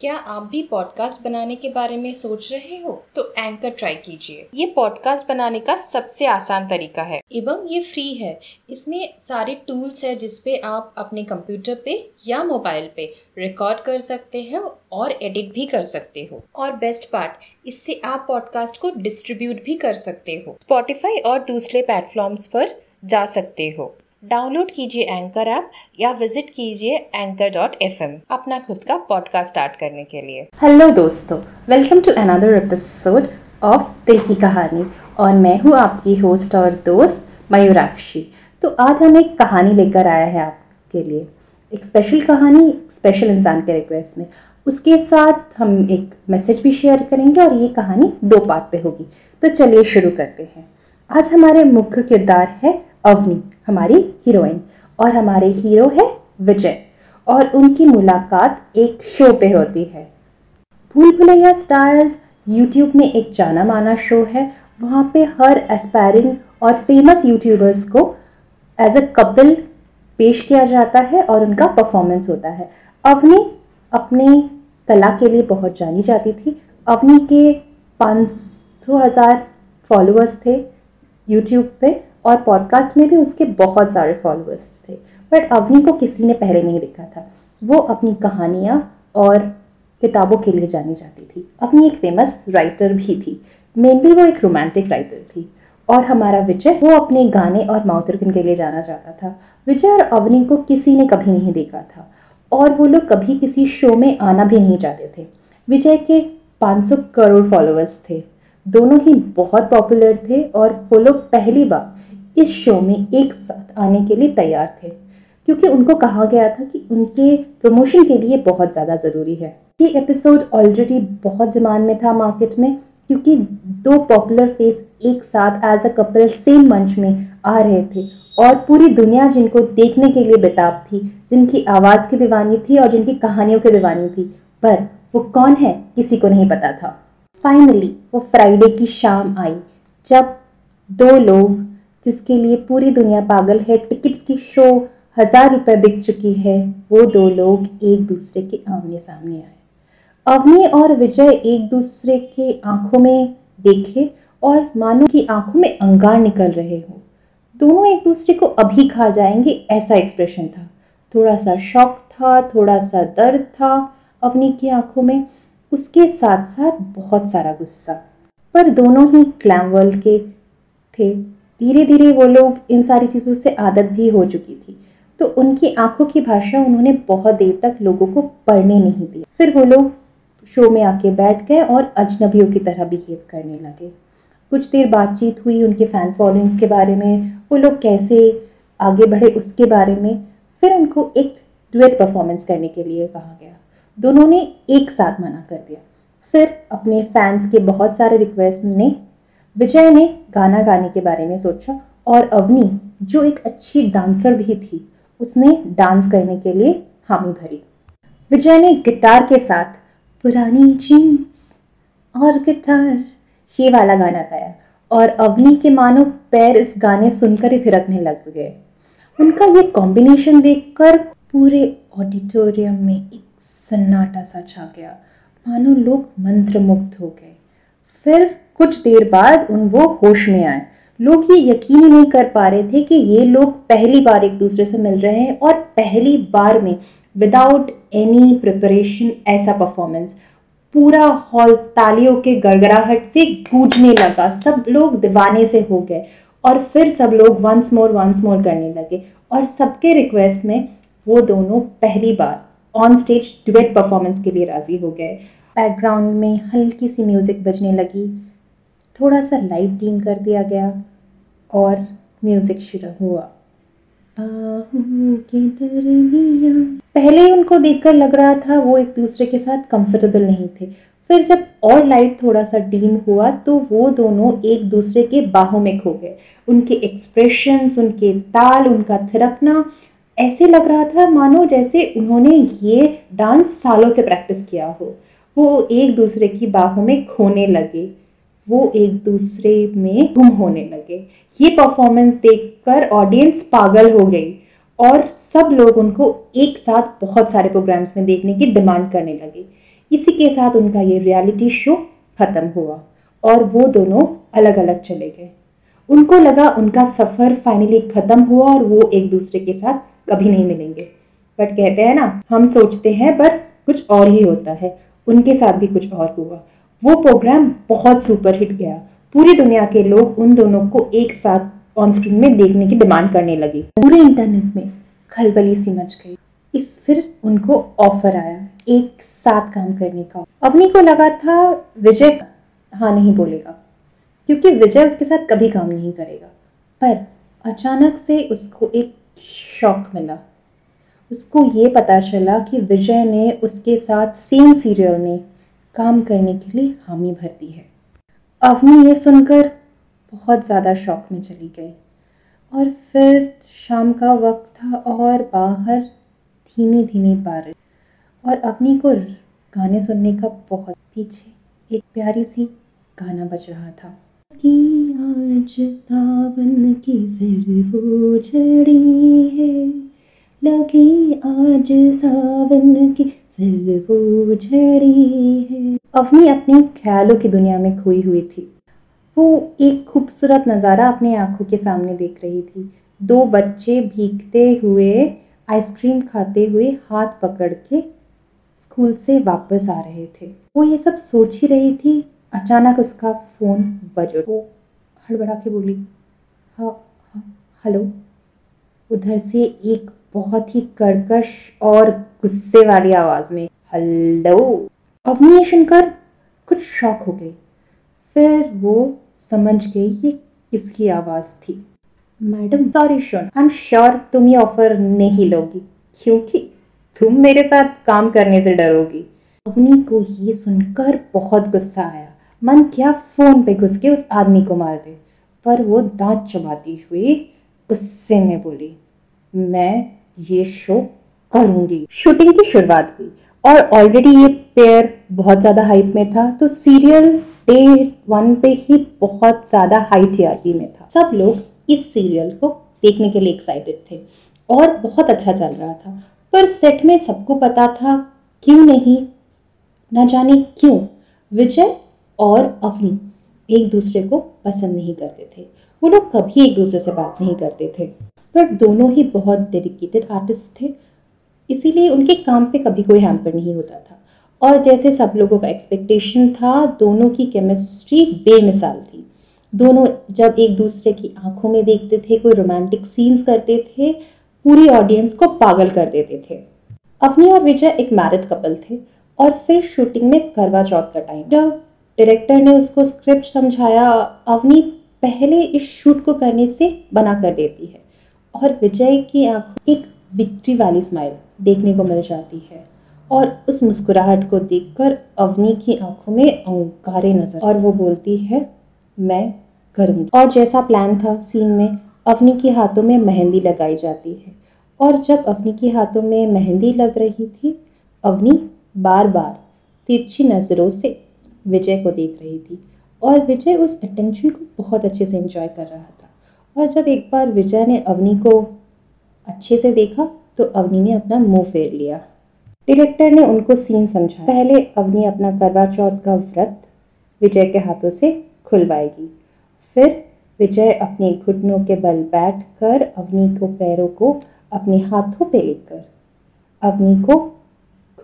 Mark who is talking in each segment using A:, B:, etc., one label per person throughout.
A: क्या आप भी पॉडकास्ट बनाने के बारे में सोच रहे हो? तो एंकर ट्राई कीजिए। ये पॉडकास्ट बनाने का सबसे आसान तरीका है। एवं ये फ्री है। इसमें सारे टूल्स है जिसपे आप अपने कंप्यूटर पे या मोबाइल पे रिकॉर्ड कर सकते हैं और एडिट भी कर सकते हो। और बेस्ट पार्ट इससे आप पॉडकास्ट को डिस्ट्रीब्यूट भी कर सकते हो। स्पॉटिफाई और दूसरे प्लेटफॉर्म्स पर जा सकते हो। डाउनलोड कीजिए एंकर ऐप या विज़िट कीजिए एंकर डॉट एफ़ अपना खुद का पॉडकास्ट स्टार्ट करने के लिए।
B: हेलो दोस्तों welcome to another episode of दिल की कहानी और मैं हूँ आपकी होस्ट और दोस्त मयूराक्षी। तो आज हम एक कहानी लेकर आया है आपके लिए। एक स्पेशल कहानी स्पेशल इंसान के रिक्वेस्ट में। उसके साथ हम एक मैसेज भी शेयर करेंगे और ये कहानी दो पार्ट पे होगी। तो चलिए शुरू करते हैं। आज हमारे मुख्य किरदार है अवनी। हमारी हीरोइन और हमारे हीरो है विजय. और उनकी मुलाकात एक शो पे होती है. भूल भुलैया स्टार्स यूट्यूब में एक जाना माना शो है. वहाँ पे हर एस्पायरिंग और फ़ेमस यूट्यूबर्स को एज अ कपल पेश किया जाता है और उनका परफॉर्मेंस होता है. अवनी अपने कला के लिए बहुत जानी जाती थी. अवनी के पाँच सौ हज़ार फॉलोअर्स थे यूट्यूब पे. और पॉडकास्ट में भी उसके बहुत सारे फॉलोअर्स थे। बट अवनी को किसी ने पहले नहीं देखा था। वो अपनी कहानियाँ और किताबों के लिए जानी जाती थी। अपनी एक फ़ेमस राइटर भी थी। मेनली वो एक रोमांटिक राइटर थी। और हमारा विजय, वो अपने गाने और माउथर्गन के लिए जाना जाता था। विजय और अवनी को किसी ने कभी नहीं देखा था। और वो लोग कभी किसी शो में आना भी नहीं चाहते थे। विजय के 500 करोड़ फॉलोअर्स थे। दोनों ही बहुत पॉपुलर थे और वो लोग पहली बार इस शो में एक साथ आने के लिए तैयार थे, क्योंकि उनको कहा गया था कि उनके प्रमोशन के लिए बहुत ज़्यादा ज़रूरी है। ये एपिसोड ऑलरेडी बहुत डिमांड में था मार्केट में, क्योंकि दो पॉपुलर फेस एक साथ एज अ कपल सेम मंच में आ रहे थे और पूरी दुनिया जिनको देखने के लिए बेताब थी, जिनकी आवाज़ की दीवानी थी और जिनकी कहानियों की दीवानी थी। पर वो कौन है, किसी को नहीं पता था। फाइनली वो फ्राइडे की शाम आई, जब दो लोग जिसके लिए पूरी दुनिया पागल है। टिकट की शो हज़ार रुपए बिक चुकी है। वो दो लोग एक दूसरे के आमने सामने आए। अवनी और विजय एक दूसरे के आँखों में देखे और मानो की आँखों में अंगार निकल रहे हो। दोनों एक दूसरे को अभी खा जाएँगे ऐसा एक्सप्रेशन था। थोड़ा सा शौक था, थोड़ा सा दर्द था अवनी की आँखों में। उसके साथ साथ बहुत सारा गुस्सा। पर दोनों ही क्लैम वर्ल्ड के थे। धीरे धीरे वो लोग इन सारी चीज़ों से आदत भी हो चुकी थी। तो उनकी आँखों की भाषा उन्होंने बहुत देर तक लोगों को पढ़ने नहीं दी। फिर वो लोग शो में आके बैठ गए और अजनबियों की तरह बिहेव करने लगे। कुछ देर बातचीत हुई उनके फ़ैन फॉलोइंग्स के बारे में, वो लोग कैसे आगे बढ़े उसके बारे में, फिर उनको एक डुएट परफॉर्मेंस करने के लिए कहा गया। दोनों ने एक साथ मना कर दिया। फिर अपने फैंस के बहुत सारे रिक्वेस्ट ने विजय ने गाना गाने के बारे में सोचा और अवनी, जो एक अच्छी डांसर भी थी, उसने डांस करने के लिए हामी भरी। विजय ने गिटार के साथ पुरानी जीन्स और गिटार ये वाला गाना गाया और अवनी के मानो पैर इस गाने सुनकर ही थिरकने लग गए। उनका ये कॉम्बिनेशन देखकर पूरे ऑडिटोरियम में एक सन्नाटा सा छा गया। मानो लोग मंत्रमुग्ध हो गए। फिर कुछ देर बाद उन वो होश में आए। लोग ये यकीन नहीं कर पा रहे थे कि ये लोग पहली बार एक दूसरे से मिल रहे हैं और पहली बार में विदाउट एनी प्रिपरेशन ऐसा परफॉर्मेंस पूरा हॉल तालियों के गड़गड़ाहट से गूंजने लगा। सब लोग दीवाने से हो गए और फिर सब लोग वंस मोर वंस मोर करने लगे और सबके रिक्वेस्ट में वो दोनों पहली बार ऑन स्टेज डिबेट परफॉर्मेंस के लिए राज़ी हो गए। बैकग्राउंड में हल्की सी म्यूज़िक बजने लगी। थोड़ा सा लाइट डीम कर दिया गया और म्यूज़िक शुरू हुआ। पहले उनको देखकर लग रहा था वो एक दूसरे के साथ कंफर्टेबल नहीं थे। फिर जब और लाइट थोड़ा सा डीम हुआ तो वो दोनों एक दूसरे के बाहों में खो गए। उनके एक्सप्रेशंस उनके ताल उनका थिरकना ऐसे लग रहा था मानो जैसे उन्होंने ये डांस सालों से प्रैक्टिस किया हो। वो एक दूसरे की बाहों में खोने लगे। वो एक दूसरे में गुम होने लगे। ये परफॉर्मेंस देखकर ऑडियंस पागल हो गई और सब लोग उनको एक साथ बहुत सारे प्रोग्राम्स में देखने की डिमांड करने लगे। इसी के साथ उनका ये रियलिटी शो खत्म हुआ और वो दोनों अलग अलग चले गए। उनको लगा उनका सफ़र फाइनली खत्म हुआ और वो एक दूसरे के साथ कभी नहीं मिलेंगे। बट कहते हैं ना, हम सोचते हैं पर कुछ और ही होता है। उनके साथ भी कुछ और हुआ। वो प्रोग्राम बहुत सुपर हिट गया। पूरी दुनिया के लोग उन दोनों को एक साथ ऑन स्क्रीन में देखने की डिमांड करने लगे। पूरे इंटरनेट में खलबली सी मच गई। इस फिर उनको ऑफ़र आया, एक साथ काम करने का। अवनी को लगा था विजय हाँ नहीं बोलेगा। क्योंकि विजय उसके साथ कभी काम नहीं करेगा। पर अचानक से उसको एक शौक मिला। उसको ये पता चला कि विजय ने उसके साथ सेम सीरियल में काम करने के लिए हामी भरती है। अवनी ये सुनकर बहुत ज़्यादा शौक में चली गई। और फिर शाम का वक्त था और बाहर धीमी धीमी बारिश। और अवनी को गाने सुनने का बहुत पीछे एक प्यारी सी गाना बज रहा था। कि आज सावन की फिर वो झड़ी है, लगी आज सावन की है। अवनी अपनी ख्यालों की दुनिया में खोई हुई थी। वो एक खूबसूरत नज़ारा अपने आँखों के सामने देख रही थी। दो बच्चे भीगते हुए आइसक्रीम खाते हुए हाथ पकड़ के स्कूल से वापस आ रहे थे। वो ये सब सोच ही रही थी, अचानक उसका फ़ोन बज वो हड़बड़ा के बोली हाँ हाँ हेलो। उधर से एक बहुत ही कर्कश और गुस्से वाली आवाज़ में हेलो अवनी ये सुनकर कुछ शॉक हो गई फिर वो समझ गई ये किसकी आवाज़ थी। Madam sorry shown I am sure तुम ये ऑफ़र नहीं लोगी, क्योंकि तुम मेरे साथ काम करने से डरोगी। अवनी को ये सुनकर बहुत गुस्सा आया। मन क्या फ़ोन पे घुस के उस आदमी को मार दे। पर वो दांत चबाती हुई गुस्से में बोली, मैं ये शो करूँगी। शूटिंग की शुरुआत हुई। और ऑलरेडी ये पेयर बहुत ज़्यादा हाइप में था तो सीरियल डे वन पे ही बहुत ज़्यादा हाई टीआरपी में था। सब लोग इस सीरियल को देखने के लिए एक्साइटेड थे और बहुत अच्छा चल रहा था। पर सेट में सबको पता था, क्यों नहीं? ना जाने क्यों? विजय और अवनी एक दूसरे को पसंद नहीं करते थे। वो लोग कभी एक दूसरे से बात नहीं करते थे। पर दोनों ही बहुत डेडिकेटेड आर्टिस्ट थे, इसीलिए उनके काम पे कभी कोई हैम्पर नहीं होता था। और जैसे सब लोगों का एक्सपेक्टेशन था, दोनों की केमिस्ट्री बेमिसाल थी। दोनों जब एक दूसरे की आँखों में देखते थे, कोई रोमांटिक सीन्स करते थे, पूरी ऑडियंस को पागल कर देते थे। अपनी और विजय एक मैरिड कपल थे और फिर शूटिंग में करवा चौथ का टाइम जब डायरेक्टर ने उसको स्क्रिप्ट समझाया अवनी पहले इस शूट को करने से बना कर देती है। और विजय की आँखों एक विक्ट्री वाली स्माइल देखने को मिल जाती है। और उस मुस्कुराहट को देखकर अवनी की आँखों में अंगारे नज़र और वो बोलती है, मैं करूँगी और जैसा प्लान था सीन में, अवनी के हाथों में मेहंदी लगाई जाती है। और जब अवनी के हाथों में मेहंदी लग रही थी, अवनी बार बार तिरछी नज़रों से विजय को देख रही थी। और विजय उस अटेंशन को बहुत अच्छे से एंजॉय कर रहा था। और जब एक बार विजय ने अवनी को अच्छे से देखा तो अवनी ने अपना मुँह फेर लिया। डायरेक्टर ने उनको सीन समझा पहले अवनी अपना करवा चौथ का व्रत विजय के हाथों से खुलवाएगी। फिर विजय अपने घुटनों के बल बैठ कर अवनी को पैरों को अपने हाथों पे लेकर अवनी को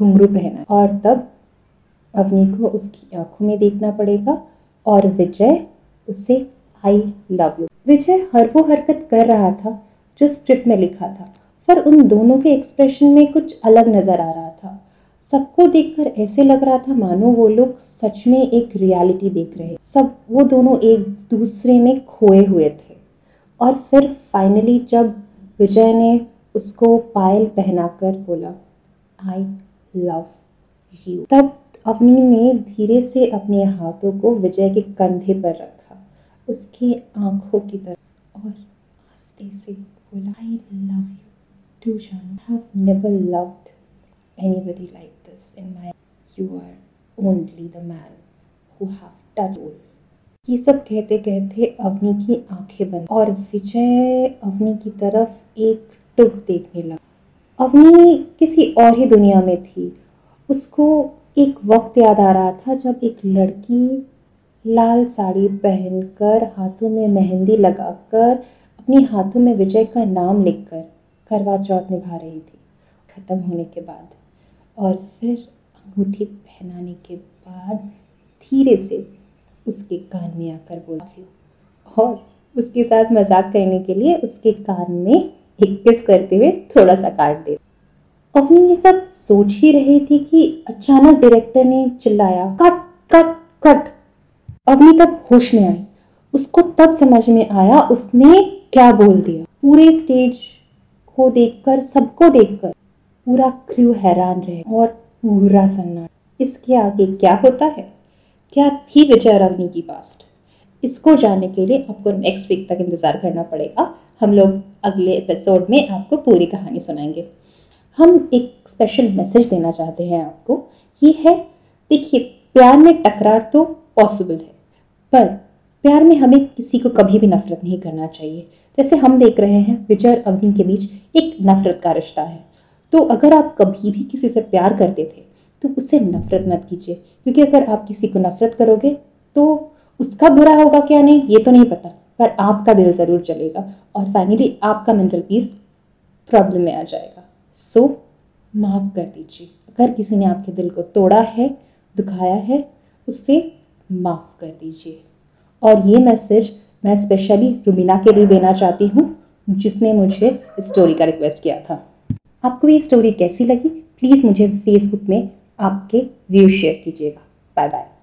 B: घुंघरू पहना और तब अवनी को उसकी आँखों में देखना पड़ेगा और विजय उसे आई लव यू विजय हर वो हरकत कर रहा था, जो स्क्रिप्ट में लिखा था। पर उन दोनों के एक्सप्रेशन में कुछ अलग नज़र आ रहा था। सबको देखकर ऐसे लग रहा था मानो वो लोग सच में एक रियलिटी देख रहे सब, वो दोनों एक दूसरे में खोए हुए थे। और फिर फाइनली जब विजय ने उसको पायल पहनाकर बोला आई लव यू तब अवनी ने धीरे से अपने हाथों को विजय के कंधे पर रखा। उसकी आँखों की तरफ़। और आस्ते से बोला I love you too, John. I have never loved anybody like this in my You are only the man who have touched ये सब कहते कहते अवनी की आँखें बंद। और विजय अवनी की तरफ़ एक टुक देखने लगा। अवनी किसी और ही दुनिया में थी। उसको एक वक्त याद आ रहा था जब एक लड़की लाल साड़ी पहनकर हाथों में मेहंदी लगाकर, अपने हाथों में विजय का नाम लिखकर करवा चौथ निभा रही थी। खत्म होने के बाद और फिर अंगूठी पहनाने के बाद धीरे से उसके कान में आकर बोलती और उसके साथ मज़ाक करने के लिए उसके कान में एक करते हुए थोड़ा सा काट दे। अवनी ये सब सोच ही रही थी कि अचानक डायरेक्टर ने चिल्लाया, कट अवनी तब होश में आई। उसको तब समझ में आया उसने क्या बोल दिया। पूरे स्टेज को देखकर, सबको देखकर पूरा क्रू हैरान रहे और पूरा सन्नाटा। इसके आगे क्या होता है? क्या थी विजय रवनी की पास्ट इसको जानने के लिए आपको नेक्स्ट वीक तक इंतज़ार करना पड़ेगा। हम लोग अगले एपिसोड में आपको पूरी कहानी सुनाएँगे। हम एक स्पेशल मैसेज देना चाहते हैं आपको। ये है, देखिए, प्यार में टकरार तो पॉसिबल है। पर प्यार में हमें किसी को कभी भी नफरत नहीं करना चाहिए। जैसे हम देख रहे हैं विजय और अवनी के बीच एक नफरत का रिश्ता है। तो अगर आप कभी भी किसी से प्यार करते थे तो उससे नफरत मत कीजिए क्योंकि अगर आप किसी को नफरत करोगे तो उसका बुरा होगा क्या? नहीं ये तो नहीं पता पर आपका दिल ज़रूर चलेगा और फाइनली आपका मेंटल पीस प्रॉब्लम में आ जाएगा। सो so, माफ़ कर दीजिए। अगर किसी ने आपके दिल को तोड़ा है दुखाया है उससे माफ़ कर दीजिए। और ये मैसेज मैं स्पेशली रुमीना के लिए देना चाहती हूँ, जिसने मुझे स्टोरी का रिक्वेस्ट किया था। आपको ये स्टोरी कैसी लगी? प्लीज़ मुझे फेसबुक में आपके व्यू शेयर कीजिएगा। Bye bye